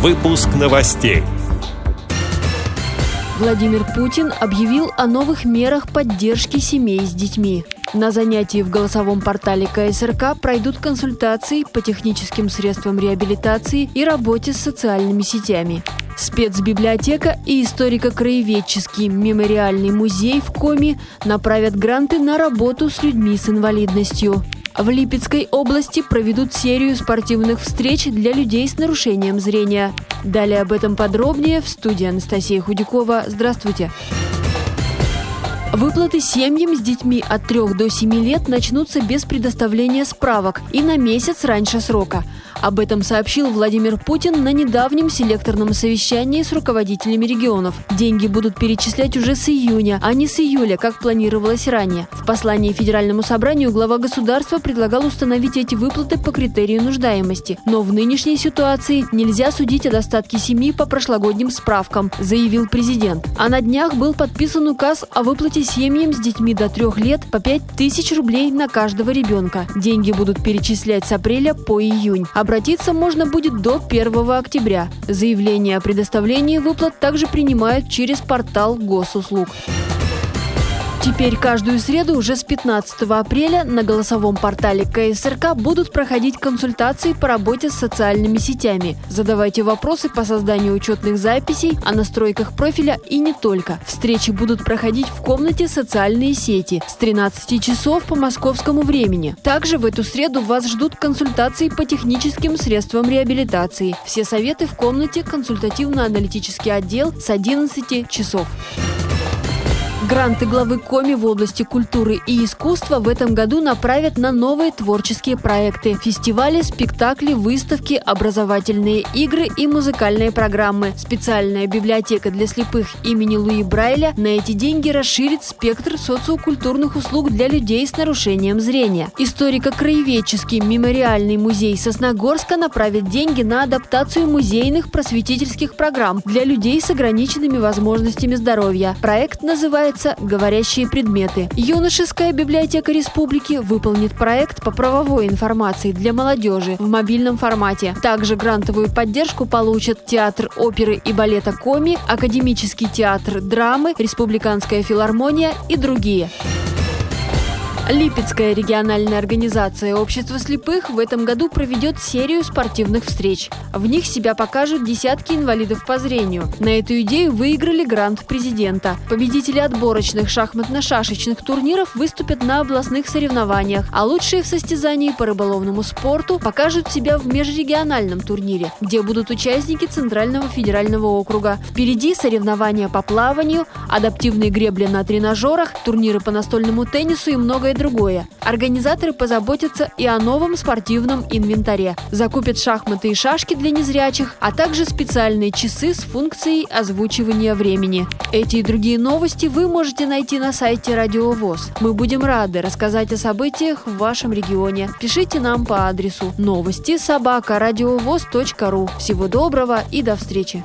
Выпуск новостей. Владимир Путин объявил о новых мерах поддержки семей с детьми. На занятии в голосовом портале КСРК пройдут консультации по техническим средствам реабилитации и работе с социальными сетями. Спецбиблиотека и историко-краеведческий мемориальный музей в Коми направят гранты на работу с людьми с инвалидностью. В Липецкой области проведут серию спортивных встреч для людей с нарушением зрения. Далее об этом подробнее в студии Анастасия Худякова. Здравствуйте! Выплаты семьям с детьми от 3 до 7 лет начнутся без предоставления справок и на месяц раньше срока – об этом сообщил Владимир Путин на недавнем селекторном совещании с руководителями регионов. Деньги будут перечислять уже с июня, а не с июля, как планировалось ранее. В послании Федеральному собранию глава государства предлагал установить эти выплаты по критерию нуждаемости. Но в нынешней ситуации нельзя судить о достатке семьи по прошлогодним справкам, заявил президент. А на днях был подписан указ о выплате семьям с детьми до трех лет по 5 тысяч рублей на каждого ребенка. Деньги будут перечислять с апреля по июнь. Обратиться можно будет до 1 октября. Заявление о предоставлении выплат также принимают через портал госуслуг. Теперь каждую среду уже с 15 апреля на голосовом портале КСРК будут проходить консультации по работе с социальными сетями. Задавайте вопросы по созданию учетных записей, о настройках профиля и не только. Встречи будут проходить в комнате «Социальные сети» с 13 часов по московскому времени. Также в эту среду вас ждут консультации по техническим средствам реабилитации. Все советы в комнате «Консультативно-аналитический отдел» с 11 часов. Гранты главы Коми в области культуры и искусства в этом году направят на новые творческие проекты, фестивали, спектакли, выставки, образовательные игры и музыкальные программы. Специальная библиотека для слепых имени Луи Брайля на эти деньги расширит спектр социокультурных услуг для людей с нарушением зрения. Историко-краеведческий мемориальный музей Сосногорска направит деньги на адаптацию музейных просветительских программ для людей с ограниченными возможностями здоровья. Проект называется называется «Говорящие предметы». Юношеская библиотека республики выполнит проект по правовой информации для молодежи в мобильном формате. Также грантовую поддержку получат Театр оперы и балета «Коми», Академический театр драмы, Республиканская филармония и другие. Липецкая региональная организация общества слепых в этом году проведет серию спортивных встреч. В них себя покажут десятки инвалидов по зрению. На эту идею выиграли грант президента. Победители отборочных шахматно-шашечных турниров выступят на областных соревнованиях, а лучшие в состязании по рыболовному спорту покажут себя в межрегиональном турнире, где будут участники Центрального федерального округа. Впереди соревнования по плаванию, адаптивные гребли на тренажерах, турниры по настольному теннису и многое другое. Организаторы позаботятся и о новом спортивном инвентаре. Закупят шахматы и шашки для незрячих, а также специальные часы с функцией озвучивания времени. Эти и другие новости вы можете найти на сайте Радио ВОЗ. Мы будем рады рассказать о событиях в вашем регионе. Пишите нам по адресу новости собака ру. Всего доброго и до встречи!